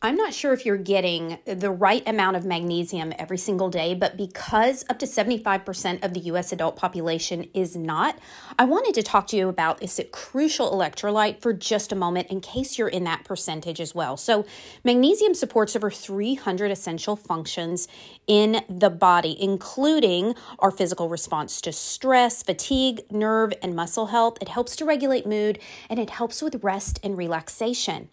I'm not sure if you're getting the right amount of magnesium every single day, but because up to 75% of the US adult population is not, I wanted to talk to you about this crucial electrolyte for just a moment in case you're in that percentage as well. So, magnesium supports over 300 essential functions in the body, including our physical response to stress, fatigue, nerve, and muscle health. It helps to regulate mood and it helps with rest and relaxation.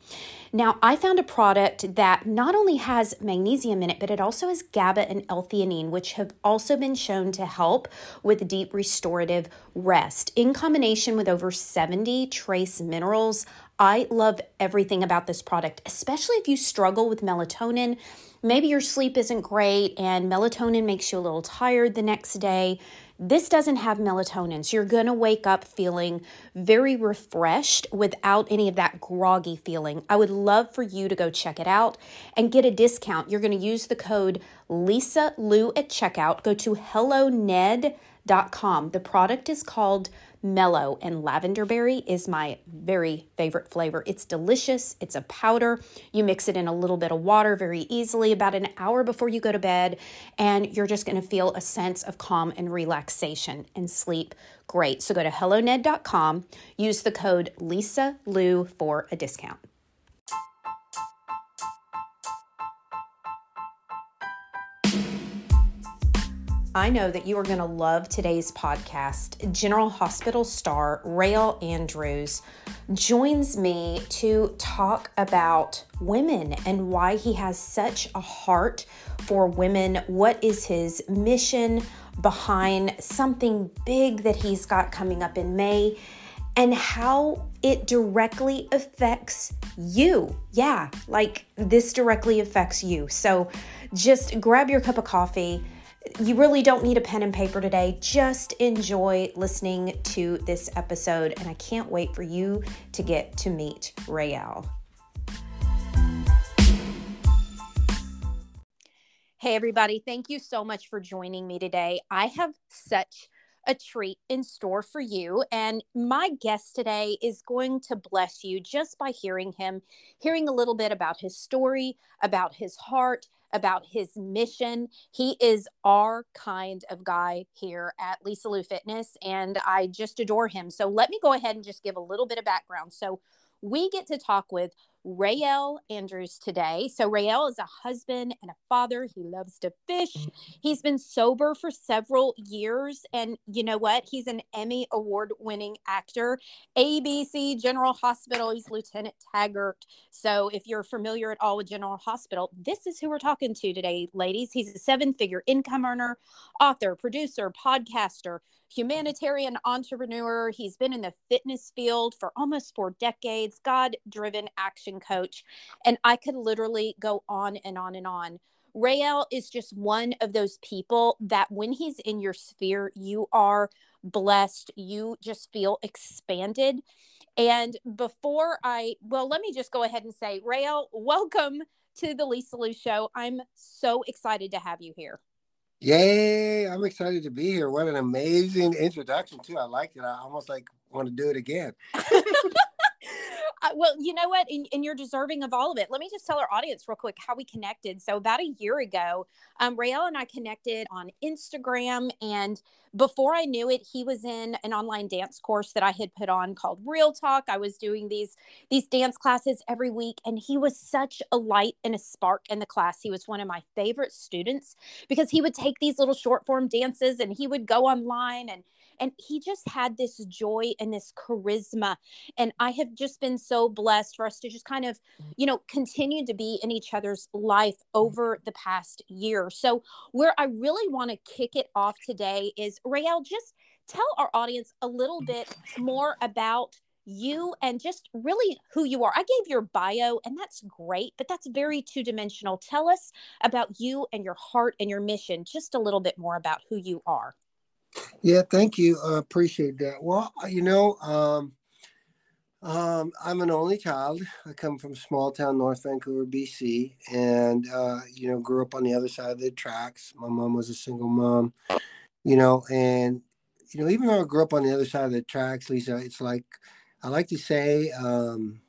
Now, I found a product that not only has magnesium in it, but it also has GABA and L-theanine, which have also been shown to help with deep restorative rest. In combination with over 70 trace minerals, I love everything about this product, especially if you struggle with melatonin. Maybe your sleep isn't great and melatonin makes you a little tired the next day. This doesn't have melatonin, so you're going to wake up feeling very refreshed without any of that groggy feeling. I would love for you to go check it out and get a discount. You're going to use the code Lisa Lou at checkout. Go to helloned.com. The product is called mellow, and lavender berry is my very favorite flavor. It's delicious, it's a powder. You mix it in a little bit of water very easily about an hour before you go to bed, and you're just going to feel a sense of calm and relaxation and sleep great. So go to helloned.com, use the code Lisa Lou for a discount. I know that you are going to love today's podcast. General Hospital star Real Andrews joins me to talk about women and why he has such a heart for women. What is his mission behind something big that he's got coming up in May? and how it directly affects you. Yeah, like this directly affects you. So just grab your cup of coffee you really don't need a pen and paper today. Just enjoy listening to this episode, and I can't wait for you to get to meet Real. Hey, everybody, thank you so much for joining me today. I have such a treat in store for you. And my guest today is going to bless you just by hearing him, hearing a little bit about his story, about his heart, about his mission. He is our kind of guy here at Lisa Lou Fitness, and I just adore him. So let me go ahead and just give a little bit of background. So we get to talk with Real Andrews today. So, Real is a husband and a father. He loves to fish. Mm-hmm. He's been sober for several years. And you know what? He's an Emmy Award winning actor, ABC General Hospital. He's Lieutenant Taggart. So, if you're familiar at all with General Hospital, this is who we're talking to today, ladies. He's a seven figure income earner, author, producer, podcaster humanitarian entrepreneur. He's been in the fitness field for almost four decades, God driven action coach. And I could literally go on and on and on. Real is just one of those people that when he's in your sphere, you are blessed. You just feel expanded. And before I, well, let me just go ahead and say, Real, welcome to the Lisa Lou Show. I'm so excited to have you here. Yay! I'm excited to be here. What an amazing introduction too. I liked it. I almost like want to do it again. Uh, well, you know what? And, and, you're deserving of all of it. Let me just tell our audience real quick how we connected. So, about a year ago, um, and I connected on Instagram. And before I knew it, he was in an online dance course that I had put on called Real Talk. I was doing these these dance classes every week, and he was such a light and a spark in the class. He was one of my favorite students because he would take these little short form dances and he would go online and and he just had this joy and this charisma. And I have just been so blessed for us to just kind of, you know, continue to be in each other's life mm-hmm. over the past year. So, where I really want to kick it off today is Real, just tell our audience a little bit more about you and just really who you are. I gave your bio, and that's great, but that's very two dimensional. Tell us about you and your heart and your mission, just a little bit more about who you are. Yeah, thank you. I uh, appreciate that. Well, you know, um, um, I'm an only child. I come from small town North Vancouver, BC, and uh, you know, grew up on the other side of the tracks. My mom was a single mom, you know, and you know, even though I grew up on the other side of the tracks, Lisa, it's like I like to say, um,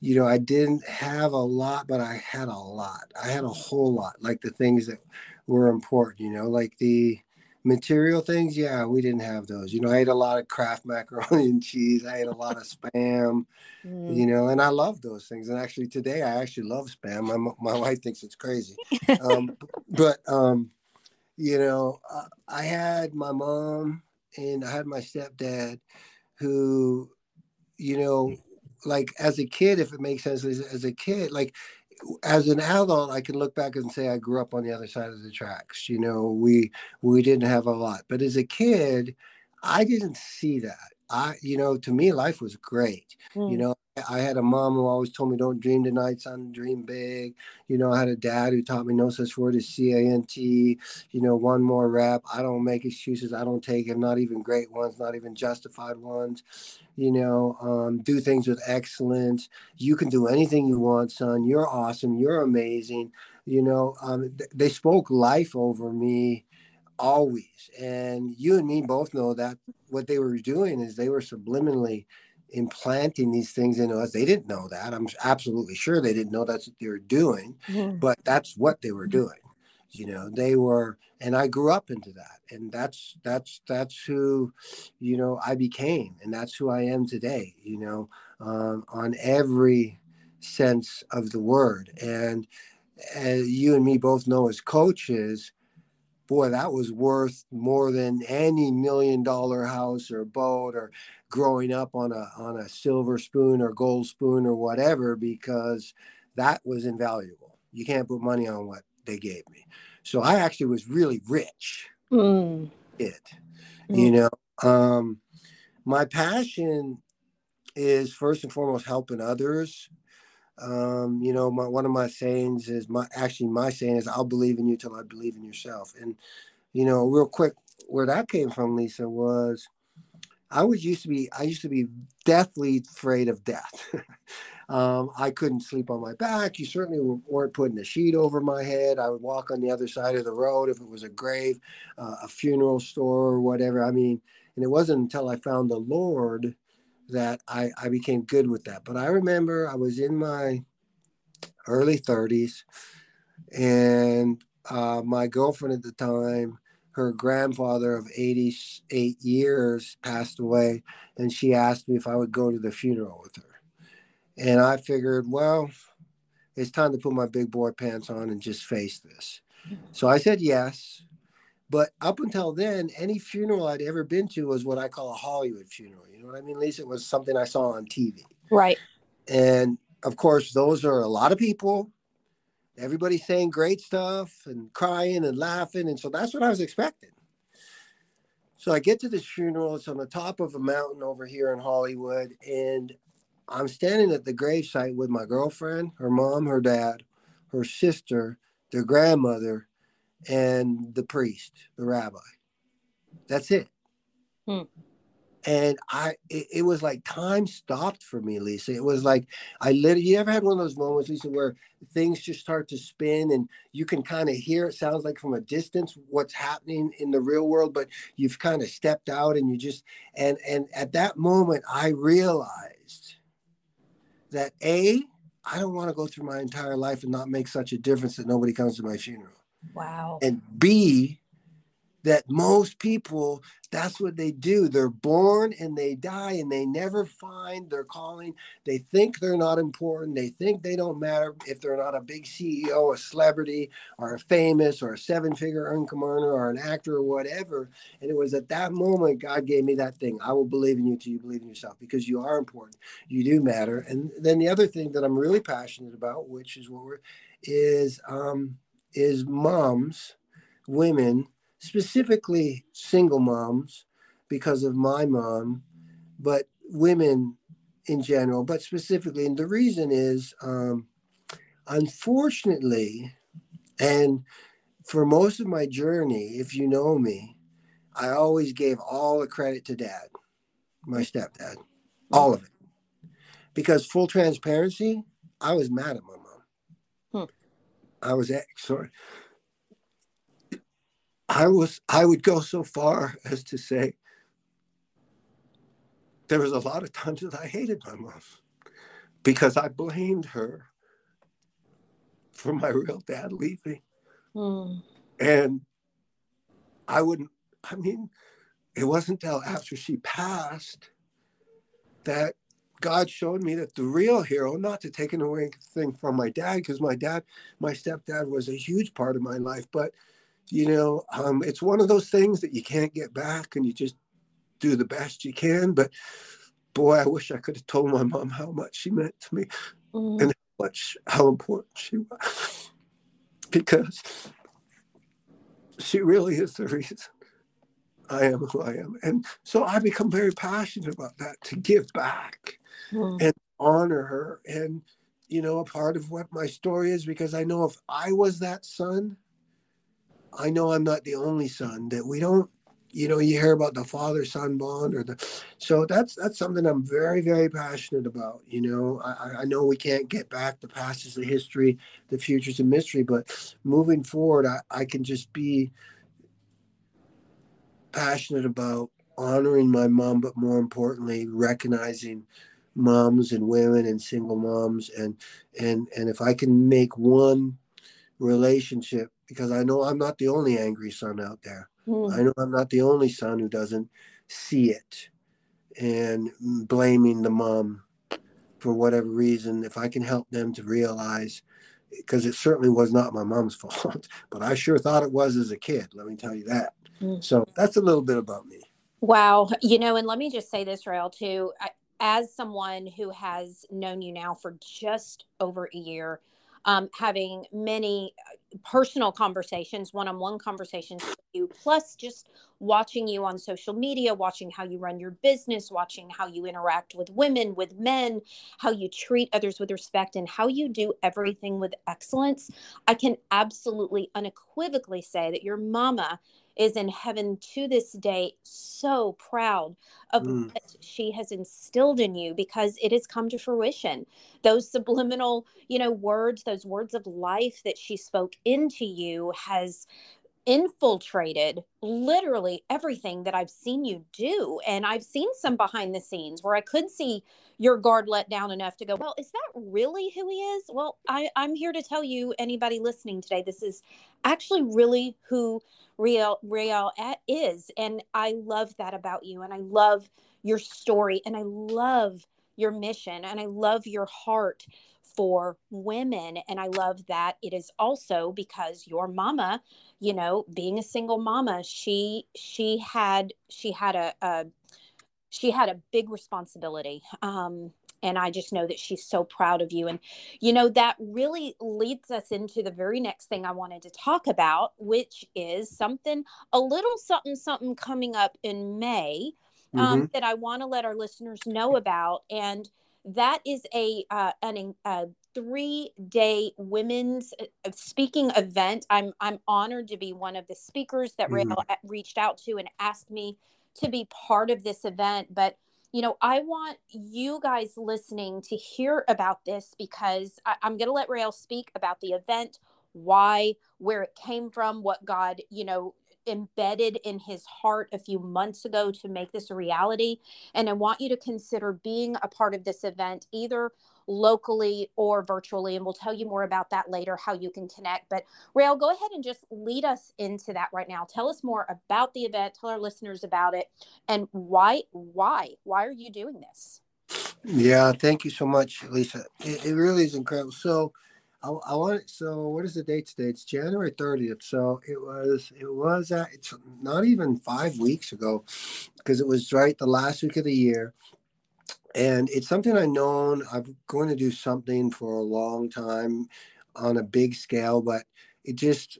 you know, I didn't have a lot, but I had a lot. I had a whole lot, like the things that were important, you know, like the material things. Yeah, we didn't have those. You know, I ate a lot of Kraft macaroni and cheese. I ate a lot of spam, mm. you know, and I love those things. And actually, today I actually love spam. My, my wife thinks it's crazy. Um, but, um, you know, I had my mom and I had my stepdad who, you know, like as a kid, if it makes sense, as, as a kid, like as an adult, I can look back and say I grew up on the other side of the tracks. You know, we we didn't have a lot, but as a kid, I didn't see that. I, you know, to me, life was great. Mm. You know, I had a mom who always told me, "Don't dream tonight, son. Dream big." You know, I had a dad who taught me no such word as C A N T. You know, one more rep. I don't make excuses. I don't take them. Not even great ones. Not even justified ones. You know, um, do things with excellence. You can do anything you want, son. You're awesome. You're amazing. You know, um, th- they spoke life over me always. And you and me both know that what they were doing is they were subliminally implanting these things into us. They didn't know that. I'm absolutely sure they didn't know that's what they were doing, mm-hmm. but that's what they were doing. You know, they were, and I grew up into that, and that's that's that's who, you know, I became, and that's who I am today. You know, um, on every sense of the word, and as you and me both know as coaches, boy, that was worth more than any million dollar house or boat or growing up on a on a silver spoon or gold spoon or whatever because that was invaluable. You can't put money on what they gave me. So I actually was really rich. Mm. It, mm. you know, um, my passion is first and foremost helping others um, you know, my, one of my sayings is my actually my saying is I'll believe in you till I believe in yourself. And you know, real quick, where that came from, Lisa, was I was used to be I used to be deathly afraid of death. um, I couldn't sleep on my back. You certainly weren't putting a sheet over my head. I would walk on the other side of the road if it was a grave, uh, a funeral store, or whatever. I mean, and it wasn't until I found the Lord that I, I became good with that. But I remember I was in my early 30s and uh, my girlfriend at the time, her grandfather of 88 years passed away, and she asked me if I would go to the funeral with her. And I figured, well, it's time to put my big boy pants on and just face this. So I said yes. But up until then, any funeral I'd ever been to was what I call a Hollywood funeral. You know what I mean? At least it was something I saw on TV. Right. And of course, those are a lot of people. Everybody's saying great stuff and crying and laughing. And so that's what I was expecting. So I get to this funeral. It's on the top of a mountain over here in Hollywood. And I'm standing at the gravesite with my girlfriend, her mom, her dad, her sister, their grandmother, and the priest, the rabbi. That's it. Hmm. And I, it, it, was like time stopped for me, Lisa. It was like I literally. You ever had one of those moments, Lisa, where things just start to spin and you can kind of hear it sounds like from a distance what's happening in the real world, but you've kind of stepped out and you just and and at that moment I realized that a I don't want to go through my entire life and not make such a difference that nobody comes to my funeral. Wow. And B, that most people, that's what they do. They're born and they die and they never find their calling. They think they're not important. They think they don't matter if they're not a big CEO, a celebrity, or a famous, or a seven figure income earner, or an actor, or whatever. And it was at that moment God gave me that thing. I will believe in you till you believe in yourself because you are important. You do matter. And then the other thing that I'm really passionate about, which is what we're, is, um, is moms, women, specifically single moms, because of my mom, but women in general, but specifically. And the reason is, um, unfortunately, and for most of my journey, if you know me, I always gave all the credit to dad, my stepdad, all of it. Because full transparency, I was mad at my. I was sorry. I was I would go so far as to say there was a lot of times that I hated my mom because I blamed her for my real dad leaving. Mm. And I wouldn't, I mean, it wasn't until after she passed that God showed me that the real hero, not to take away thing from my dad, because my dad, my stepdad was a huge part of my life, but you know, um, it's one of those things that you can't get back and you just do the best you can. But boy, I wish I could have told my mom how much she meant to me mm. and how much how important she was. because she really is the reason I am who I am. And so I become very passionate about that to give back mm. and honor her. And, you know, a part of what my story is because I know if I was that son, I know I'm not the only son, that we don't, you know, you hear about the father son bond or the, so that's, that's something I'm very, very passionate about. You know, I, I know we can't get back. The past is the history, the future's a mystery, but moving forward, I, I can just be, passionate about honoring my mom, but more importantly, recognizing moms and women and single moms and and and if I can make one relationship because I know I'm not the only angry son out there. Mm. I know I'm not the only son who doesn't see it and blaming the mom for whatever reason. If I can help them to realize because it certainly was not my mom's fault, but I sure thought it was as a kid. Let me tell you that. Mm. So that's a little bit about me. Wow. You know, and let me just say this, Real, too. I, as someone who has known you now for just over a year, um, having many uh, personal conversations, one on one conversations with you, plus just watching you on social media, watching how you run your business, watching how you interact with women, with men, how you treat others with respect, and how you do everything with excellence. I can absolutely unequivocally say that your mama is in heaven to this day so proud of mm. what she has instilled in you because it has come to fruition those subliminal you know words those words of life that she spoke into you has infiltrated literally everything that I've seen you do. And I've seen some behind the scenes where I could see your guard let down enough to go, well, is that really who he is? Well, I, I'm here to tell you, anybody listening today, this is actually really who Real Real is. And I love that about you. And I love your story. And I love your mission. And I love your heart for women. And I love that it is also because your mama, you know, being a single mama, she she had she had a, a she had a big responsibility. Um, and I just know that she's so proud of you. And, you know, that really leads us into the very next thing I wanted to talk about, which is something, a little something, something coming up in May um, mm-hmm. that I want to let our listeners know about. And that is a, uh, an, a three day women's uh, speaking event. I'm, I'm honored to be one of the speakers that mm-hmm. Real reached out to and asked me to be part of this event. But you know, I want you guys listening to hear about this because I, am going to let Real speak about the event, why, where it came from, what God, you know, embedded in his heart a few months ago to make this a reality. And I want you to consider being a part of this event either locally or virtually. And we'll tell you more about that later, how you can connect. But Real, go ahead and just lead us into that right now. Tell us more about the event, tell our listeners about it, and why, why, why are you doing this? Yeah, thank you so much, Lisa. It, it really is incredible. So, I, I want so what is the date today? It's January 30th. So it was it was uh, it's not even five weeks ago because it was right the last week of the year and it's something I've known I'm going to do something for a long time on a big scale, but it just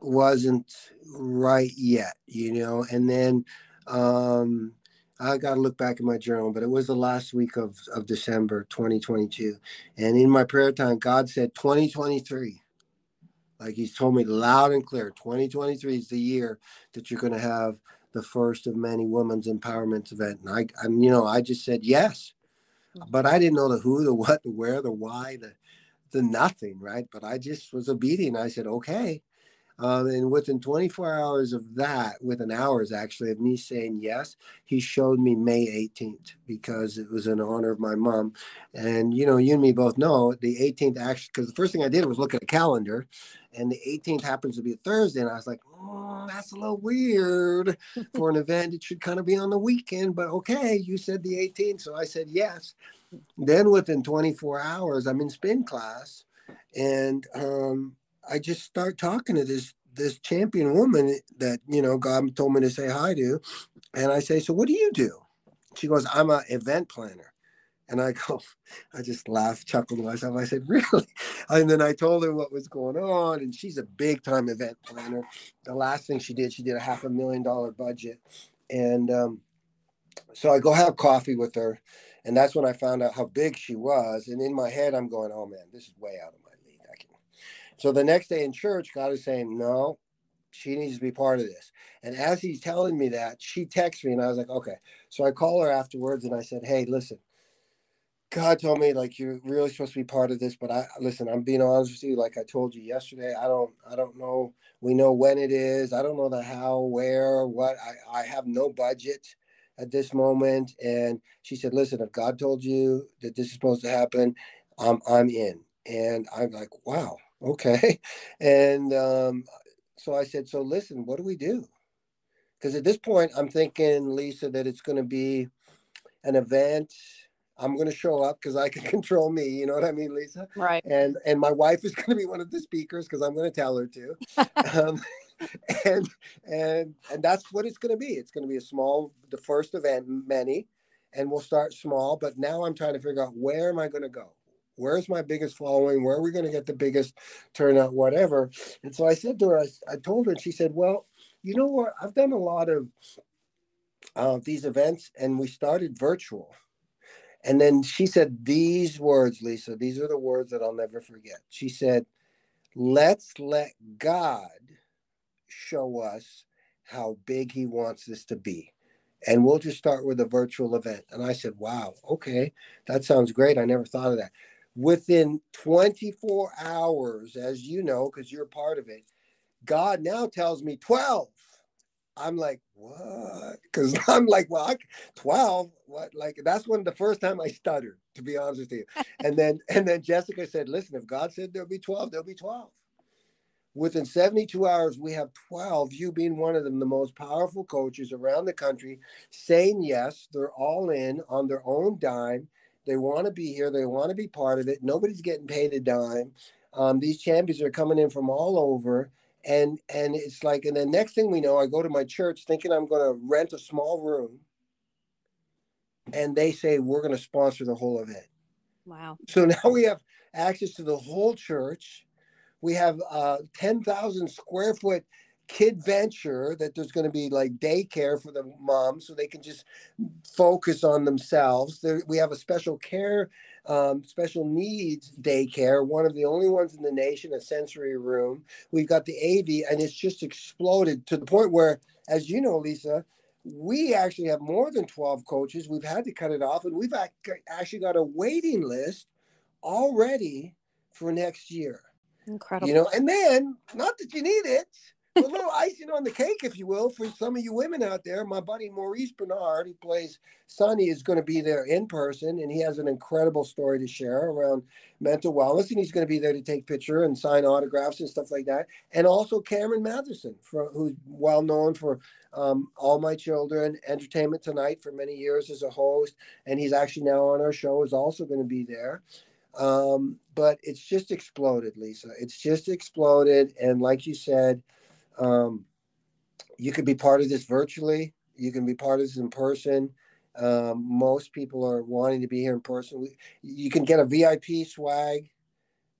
wasn't right yet, you know. And then um, I got to look back in my journal, but it was the last week of, of December 2022. And in my prayer time, God said 2023. Like he's told me loud and clear 2023 is the year that you're going to have the first of many women's empowerment event. And I, I'm, you know, I just said yes, but I didn't know the who, the what, the where, the why, the, the nothing, right? But I just was obedient. I said, okay. Um, and within 24 hours of that, within hours actually of me saying yes, he showed me May 18th because it was in honor of my mom. And you know, you and me both know the 18th actually, because the first thing I did was look at a calendar, and the 18th happens to be a Thursday, and I was like, oh, that's a little weird for an event. It should kind of be on the weekend, but okay, you said the 18th, so I said yes. Then within 24 hours, I'm in spin class, and um, I just start talking to this this champion woman that you know God told me to say hi to, and I say, "So what do you do?" She goes, "I'm an event planner." And I go, I just laughed, chuckled to myself. I said, Really? And then I told her what was going on. And she's a big time event planner. The last thing she did, she did a half a million dollar budget. And um, so I go have coffee with her. And that's when I found out how big she was. And in my head, I'm going, Oh man, this is way out of my league. I can. So the next day in church, God is saying, No, she needs to be part of this. And as he's telling me that, she texts me, and I was like, Okay. So I call her afterwards and I said, Hey, listen God told me like you're really supposed to be part of this, but I listen. I'm being honest with you. Like I told you yesterday, I don't. I don't know. We know when it is. I don't know the how, where, what. I I have no budget at this moment. And she said, "Listen, if God told you that this is supposed to happen, I'm I'm in." And I'm like, "Wow, okay." And um, so I said, "So listen, what do we do?" Because at this point, I'm thinking, Lisa, that it's going to be an event I'm going to show up because I can control me. You know what I mean, Lisa? Right. And and my wife is going to be one of the speakers because I'm going to tell her to. um, and and and that's what it's going to be. It's going to be a small, the first event, many, and we'll start small. But now I'm trying to figure out where am I going to go? Where's my biggest following? Where are we going to get the biggest turnout? Whatever. And so I said to her, I, I told her, and she said, "Well, you know what? I've done a lot of uh, these events, and we started virtual." And then she said these words, Lisa, these are the words that I'll never forget. She said, Let's let God show us how big He wants this to be. And we'll just start with a virtual event. And I said, Wow, okay, that sounds great. I never thought of that. Within 24 hours, as you know, because you're part of it, God now tells me 12. I'm like, what? Because I'm like, well, I, 12, what? Like, that's when the first time I stuttered, to be honest with you. and then, and then Jessica said, listen, if God said there'll be 12, there'll be 12. Within 72 hours, we have 12, you being one of them, the most powerful coaches around the country, saying yes. They're all in on their own dime. They want to be here. They want to be part of it. Nobody's getting paid a dime. Um, these champions are coming in from all over and and it's like and the next thing we know i go to my church thinking i'm going to rent a small room and they say we're going to sponsor the whole event wow so now we have access to the whole church we have uh 10,000 square foot kid venture that there's going to be like daycare for the moms so they can just focus on themselves there, we have a special care um, special needs daycare, one of the only ones in the nation, a sensory room. We've got the AV, and it's just exploded to the point where, as you know, Lisa, we actually have more than 12 coaches. We've had to cut it off, and we've actually got a waiting list already for next year. Incredible. You know, and then, not that you need it, a little icing on the cake, if you will, for some of you women out there. My buddy Maurice Benard, who plays Sonny, is going to be there in person, and he has an incredible story to share around mental wellness, and he's going to be there to take picture and sign autographs and stuff like that. And also Cameron Mathison, for, who's well known for um, All My Children, Entertainment Tonight for many years as a host, and he's actually now on our show, is also going to be there. Um, but it's just exploded, Lisa. It's just exploded, and like you said um, you can be part of this virtually. You can be part of this in person. Um, most people are wanting to be here in person. We, you can get a VIP swag,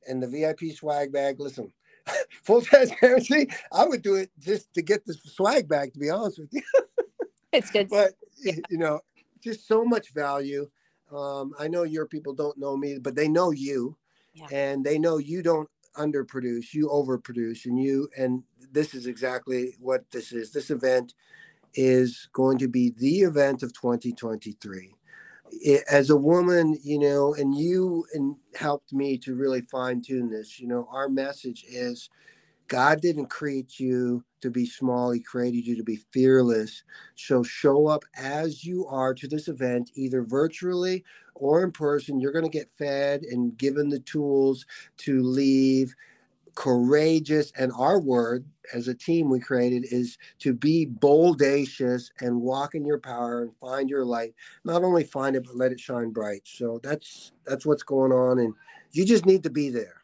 and the VIP swag bag. Listen, full transparency, I would do it just to get the swag bag. To be honest with you, it's good. but yeah. you know, just so much value. Um, I know your people don't know me, but they know you, yeah. and they know you don't underproduce, you overproduce, and you and this is exactly what this is. This event is going to be the event of 2023. It, as a woman, you know, and you and helped me to really fine tune this. You know, our message is God didn't create you to be small, He created you to be fearless. So show up as you are to this event, either virtually or in person. You're going to get fed and given the tools to leave courageous. And our word as a team we created is to be boldacious and walk in your power and find your light. Not only find it, but let it shine bright. So that's that's what's going on. And you just need to be there.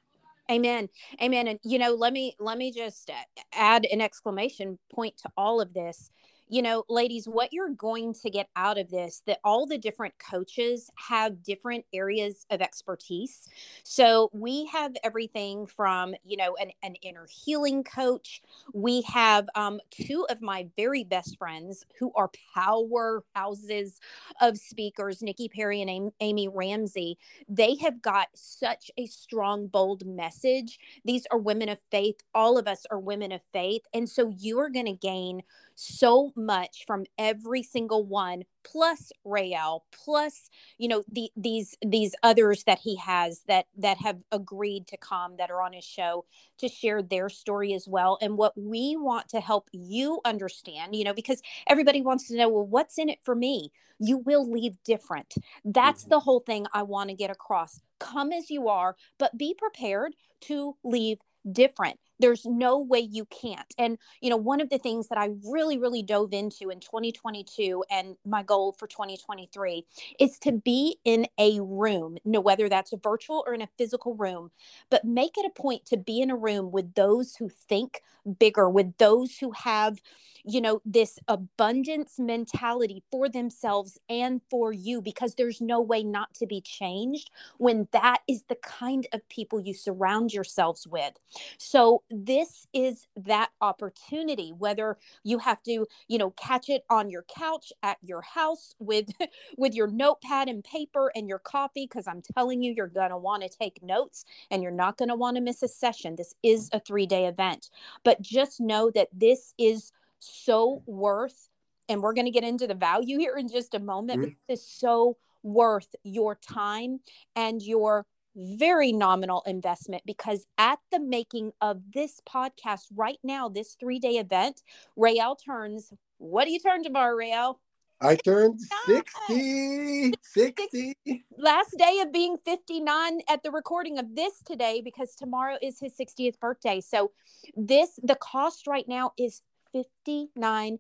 Amen. Amen. And you know, let me let me just add an exclamation point to all of this you know, ladies, what you're going to get out of this, that all the different coaches have different areas of expertise. So we have everything from, you know, an, an inner healing coach. We have um, two of my very best friends who are powerhouses of speakers, Nikki Perry and Amy Ramsey. They have got such a strong, bold message. These are women of faith. All of us are women of faith. And so you are going to gain so much from every single one plus Real plus you know the these these others that he has that that have agreed to come that are on his show to share their story as well. And what we want to help you understand you know because everybody wants to know well what's in it for me? You will leave different. That's mm-hmm. the whole thing I want to get across. Come as you are but be prepared to leave different there's no way you can't and you know one of the things that i really really dove into in 2022 and my goal for 2023 is to be in a room you know whether that's a virtual or in a physical room but make it a point to be in a room with those who think bigger with those who have you know, this abundance mentality for themselves and for you because there's no way not to be changed when that is the kind of people you surround yourselves with. So, this is that opportunity, whether you have to, you know, catch it on your couch at your house with with your notepad and paper and your coffee because I'm telling you you're going to want to take notes and you're not going to want to miss a session. This is a 3-day event. But just know that this is so worth, and we're going to get into the value here in just a moment, mm-hmm. but it's so worth your time and your very nominal investment because at the making of this podcast right now, this three day event, Real turns, what do you turn tomorrow, Real? I turned 60, 60. Last day of being 59 at the recording of this today because tomorrow is his 60th birthday. So, this, the cost right now is $59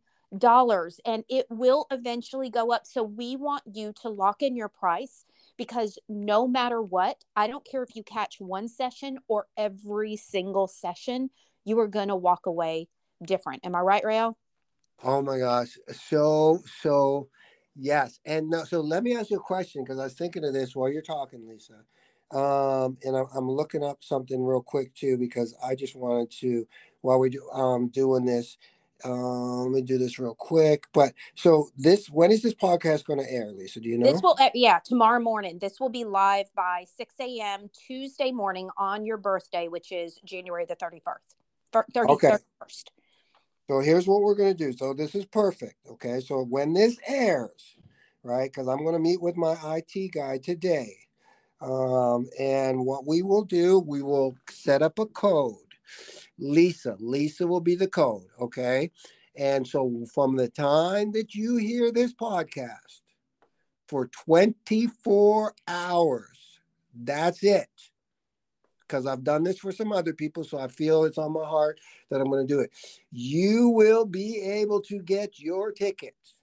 and it will eventually go up. So we want you to lock in your price because no matter what, I don't care if you catch one session or every single session, you are going to walk away different. Am I right, Real? Oh my gosh. So, so yes. And so let me ask you a question because I was thinking of this while you're talking, Lisa. Um, and I'm, I'm looking up something real quick too because I just wanted to, while we're do, um, doing this, uh, let me do this real quick. But so this, when is this podcast going to air, Lisa? Do you know? This will, yeah, tomorrow morning. This will be live by 6 a.m. Tuesday morning on your birthday, which is January the 31st. 30, okay. 31st. So here's what we're going to do. So this is perfect. Okay. So when this airs, right, because I'm going to meet with my IT guy today. Um, and what we will do, we will set up a code Lisa. Lisa will be the code. Okay. And so from the time that you hear this podcast for 24 hours, that's it. Because I've done this for some other people, so I feel it's on my heart that I'm going to do it. You will be able to get your tickets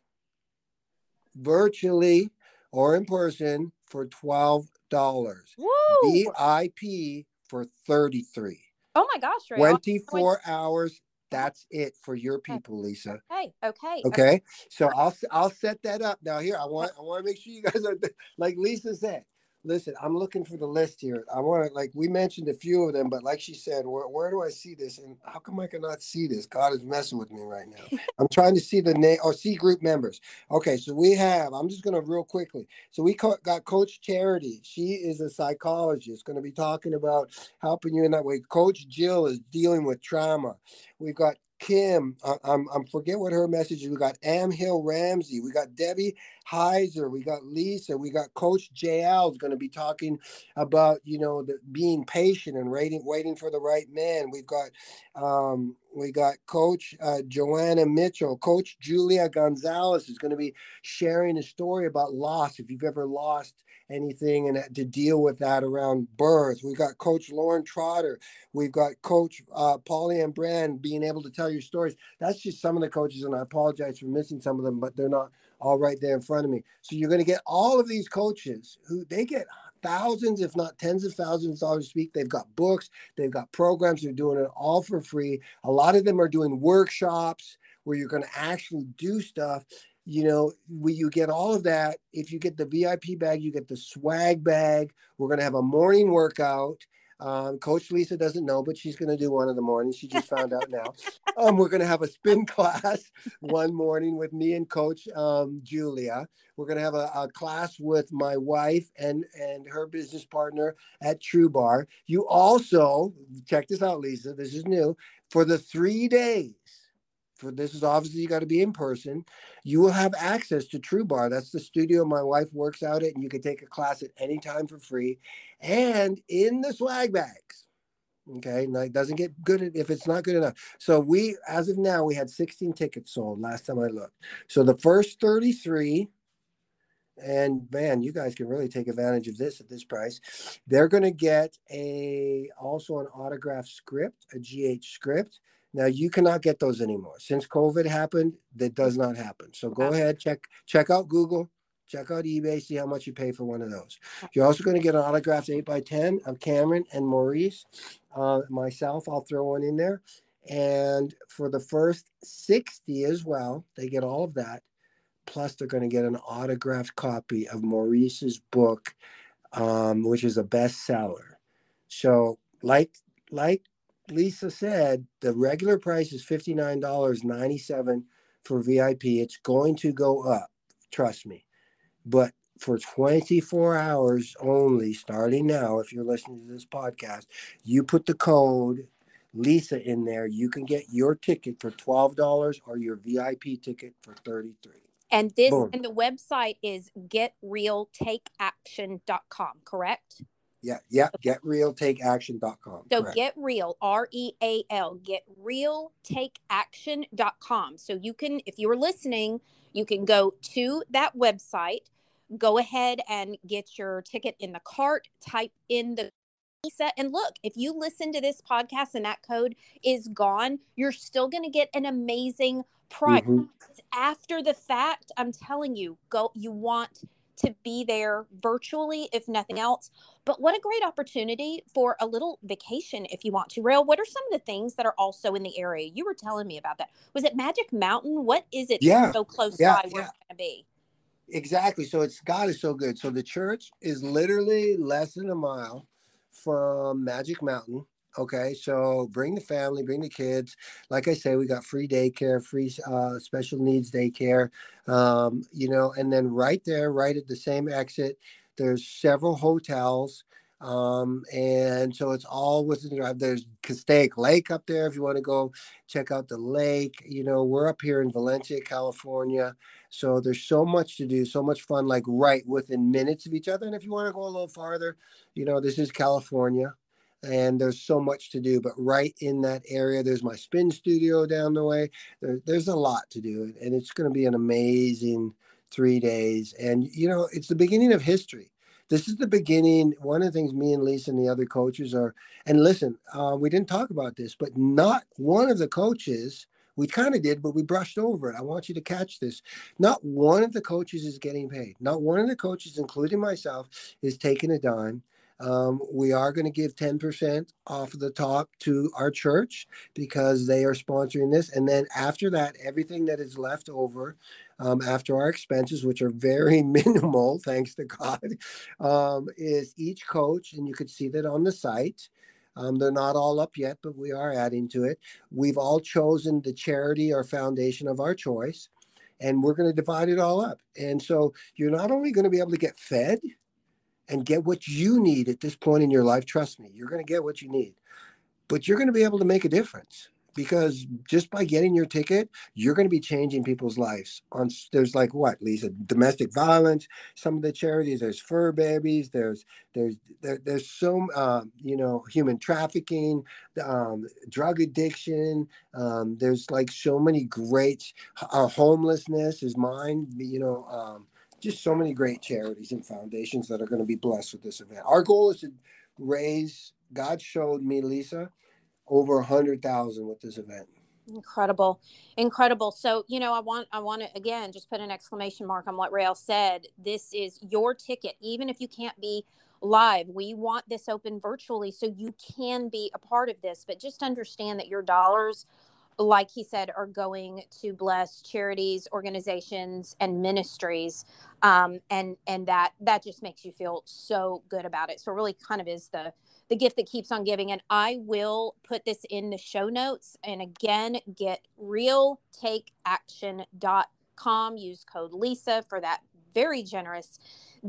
virtually or in person for $12. Woo! VIP for 33 Oh my gosh, Ray. 24 hours. That's it for your oh, people, Lisa. Okay. Okay. Okay. So I'll I'll set that up. Now here, I want I want to make sure you guys are like Lisa said listen, I'm looking for the list here. I want to, like, we mentioned a few of them, but like she said, where, where do I see this? And how come I cannot see this? God is messing with me right now. I'm trying to see the name or oh, see group members. Okay, so we have, I'm just going to real quickly. So we got Coach Charity. She is a psychologist, going to be talking about helping you in that way. Coach Jill is dealing with trauma. We've got Kim, I, I'm, I'm forget what her message is. We got Am Hill Ramsey. We got Debbie Heiser, we got Lisa, we got Coach JL is going to be talking about you know the, being patient and waiting waiting for the right man. We've got um, we got Coach uh, Joanna Mitchell, Coach Julia Gonzalez is going to be sharing a story about loss. If you've ever lost anything and to deal with that around birth. We've got Coach Lauren Trotter. We've got Coach uh, and Brand being able to tell your stories. That's just some of the coaches, and I apologize for missing some of them, but they're not all right there in front of me. So you're going to get all of these coaches who they get thousands, if not tens of thousands of dollars to speak. They've got books, they've got programs, they're doing it all for free. A lot of them are doing workshops where you're going to actually do stuff you know, we, you get all of that. If you get the VIP bag, you get the swag bag. We're going to have a morning workout. Um, Coach Lisa doesn't know, but she's going to do one in the morning. She just found out now. Um, we're going to have a spin class one morning with me and Coach um, Julia. We're going to have a, a, class with my wife and and her business partner at True Bar. You also check this out, Lisa. This is new for the three days for this is obviously you got to be in person. You will have access to True Bar. That's the studio my wife works out at, and you can take a class at any time for free. And in the swag bags. Okay, now it doesn't get good if it's not good enough. So we, as of now, we had 16 tickets sold last time I looked. So the first 33 and man you guys can really take advantage of this at this price they're going to get a also an autograph script a gh script now you cannot get those anymore. Since COVID happened, that does not happen. So go ahead, check check out Google, check out eBay, see how much you pay for one of those. You're also going to get an autographed 8 by 10 of Cameron and Maurice. Uh, myself, I'll throw one in there. And for the first 60 as well, they get all of that. Plus, they're going to get an autographed copy of Maurice's book, um, which is a bestseller. So, like like Lisa said, the regular price is $59.97 for VIP. It's going to go up, trust me. But for 24 hours only, starting now, if you're listening to this podcast, you put the code Lisa in there, you can get your ticket for $12 or your VIP ticket for 33 and this Boom. and the website is getrealtakeaction.com, correct? Yeah, yeah. GetRealTakeAction.com. So correct. get real, R E A L, getrealtakeaction.com. So you can, if you are listening, you can go to that website, go ahead and get your ticket in the cart, type in the set and look if you listen to this podcast and that code is gone you're still going to get an amazing price mm-hmm. after the fact i'm telling you go you want to be there virtually, if nothing mm-hmm. else. But what a great opportunity for a little vacation if you want to. Real, what are some of the things that are also in the area? You were telling me about that. Was it Magic Mountain? What is it yeah. so close yeah, by where yeah. it's going to be? Exactly. So it's God is so good. So the church is literally less than a mile from Magic Mountain. Okay, so bring the family, bring the kids. Like I say, we got free daycare, free uh, special needs daycare. Um, you know, and then right there, right at the same exit, there's several hotels. Um, and so it's all within the drive. There's Castaic Lake up there if you want to go check out the lake. You know, we're up here in Valencia, California. So there's so much to do, so much fun, like right within minutes of each other. And if you want to go a little farther, you know, this is California and there's so much to do. But right in that area, there's my spin studio down the way. There, there's a lot to do, and it's going to be an amazing three days. And you know, it's the beginning of history. This is the beginning. One of the things me and Lisa and the other coaches are, and listen, uh, we didn't talk about this, but not one of the coaches. We kind of did, but we brushed over it. I want you to catch this. Not one of the coaches is getting paid. Not one of the coaches, including myself, is taking a dime. Um, we are going to give 10% off the top to our church because they are sponsoring this. And then after that, everything that is left over um, after our expenses, which are very minimal, thanks to God, um, is each coach, and you could see that on the site. Um, they're not all up yet, but we are adding to it. We've all chosen the charity or foundation of our choice, and we're going to divide it all up. And so you're not only going to be able to get fed, and get what you need at this point in your life. Trust me, you're going to get what you need, but you're going to be able to make a difference. because just by getting your ticket, you're going to be changing people's lives. On there's like what, Lisa, domestic violence. Some of the charities, there's fur babies. There's there's there, there's so uh, you know human trafficking, um, drug addiction. Um, there's like so many great uh, homelessness is mine. You know. Um, just so many great charities and foundations that are going to be blessed with this event. Our goal is to raise. God showed me, Lisa, over a hundred thousand with this event. Incredible, incredible. So you know, I want I want to again just put an exclamation mark on what Real said. This is your ticket, even if you can't be live. We want this open virtually so you can be a part of this. But just understand that your dollars like he said, are going to bless charities, organizations, and ministries, um, and and that that just makes you feel so good about it. So it really kind of is the the gift that keeps on giving. And I will put this in the show notes. And again, get realtakeaction.com. Use code Lisa for that very generous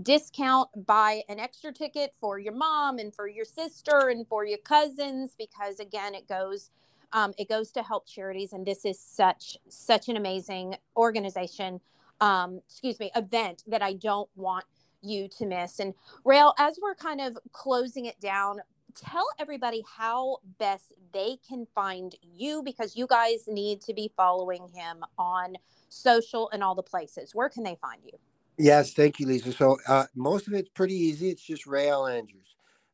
discount. Buy an extra ticket for your mom and for your sister and for your cousins because again, it goes um, it goes to help charities, and this is such such an amazing organization. Um, excuse me, event that I don't want you to miss. And Real, as we're kind of closing it down, tell everybody how best they can find you because you guys need to be following him on social and all the places. Where can they find you? Yes, thank you, Lisa. So uh, most of it's pretty easy. It's just Real Andrews.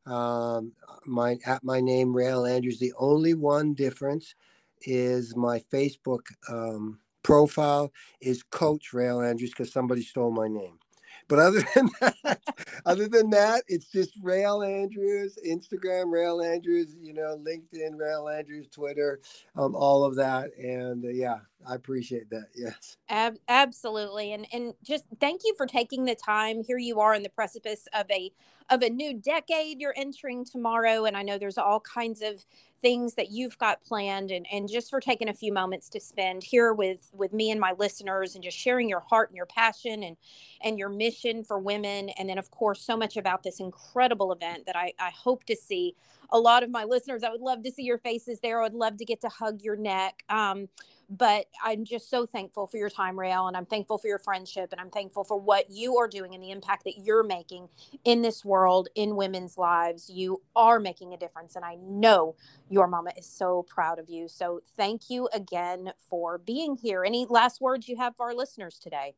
Um, my at my name, Real Andrews. The only one difference is my Facebook um, profile is Coach Real Andrews because somebody stole my name. But other than that, other than that, it's just Real Andrews, Instagram, Real Andrews, you know, LinkedIn, Real Andrews, Twitter, um, all of that. And uh, yeah, I appreciate that. Yes. Ab- absolutely. And and just thank you for taking the time. Here you are in the precipice of a of a new decade you're entering tomorrow and I know there's all kinds of things that you've got planned and, and just for taking a few moments to spend here with with me and my listeners and just sharing your heart and your passion and and your mission for women. And then of course so much about this incredible event that I, I hope to see a lot of my listeners. I would love to see your faces there. I would love to get to hug your neck. Um, but I'm just so thankful for your time, Real, and I'm thankful for your friendship, and I'm thankful for what you are doing and the impact that you're making in this world, in women's lives. You are making a difference, and I know your mama is so proud of you. So thank you again for being here. Any last words you have for our listeners today?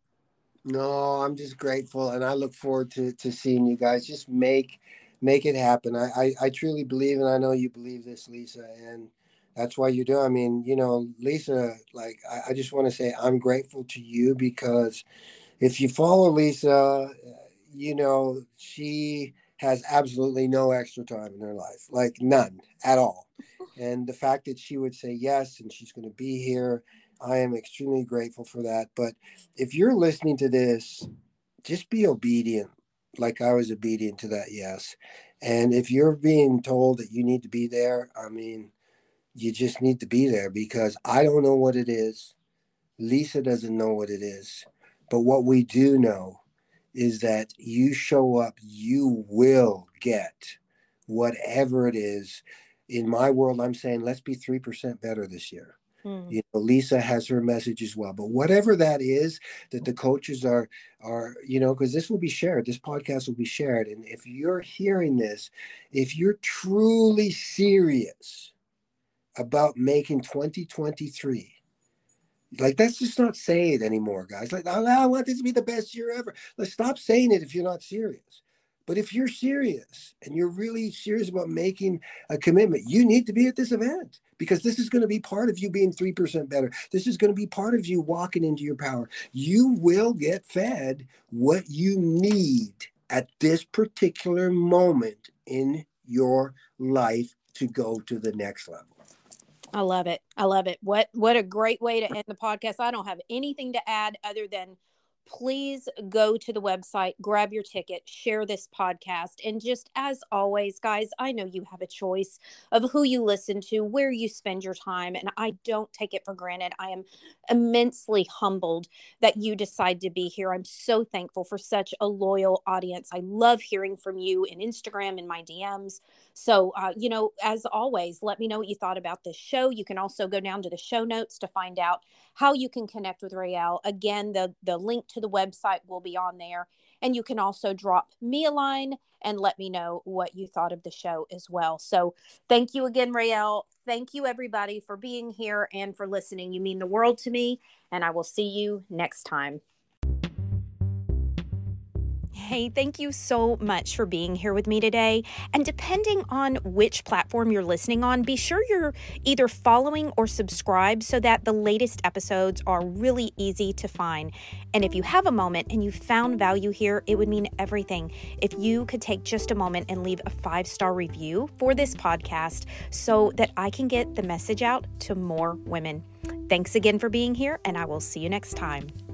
No, I'm just grateful, and I look forward to to seeing you guys. Just make make it happen. I, I, I truly believe, and I know you believe this, Lisa, and that's why you do. I mean, you know, Lisa, like, I, I just want to say I'm grateful to you because if you follow Lisa, uh, you know, she has absolutely no extra time in her life, like none at all. And the fact that she would say yes and she's going to be here, I am extremely grateful for that. But if you're listening to this, just be obedient, like I was obedient to that yes. And if you're being told that you need to be there, I mean, you just need to be there because I don't know what it is. Lisa doesn't know what it is. But what we do know is that you show up, you will get whatever it is. In my world, I'm saying let's be 3% better this year. Hmm. You know, Lisa has her message as well. But whatever that is that the coaches are are, you know, because this will be shared, this podcast will be shared. And if you're hearing this, if you're truly serious, about making 2023. Like, let's just not say it anymore, guys. Like, I want this to be the best year ever. Let's stop saying it if you're not serious. But if you're serious and you're really serious about making a commitment, you need to be at this event because this is going to be part of you being 3% better. This is going to be part of you walking into your power. You will get fed what you need at this particular moment in your life to go to the next level. I love it. I love it. What what a great way to end the podcast. I don't have anything to add other than please go to the website, grab your ticket, share this podcast. And just as always, guys, I know you have a choice of who you listen to, where you spend your time, and I don't take it for granted. I am immensely humbled that you decide to be here. I'm so thankful for such a loyal audience. I love hearing from you in Instagram and my DMs. So, uh, you know, as always, let me know what you thought about this show. You can also go down to the show notes to find out how you can connect with Real. Again, the, the link to the website will be on there. And you can also drop me a line and let me know what you thought of the show as well. So, thank you again, Real. Thank you, everybody, for being here and for listening. You mean the world to me. And I will see you next time. Hey, thank you so much for being here with me today. And depending on which platform you're listening on, be sure you're either following or subscribed so that the latest episodes are really easy to find. And if you have a moment and you found value here, it would mean everything if you could take just a moment and leave a five star review for this podcast so that I can get the message out to more women. Thanks again for being here, and I will see you next time.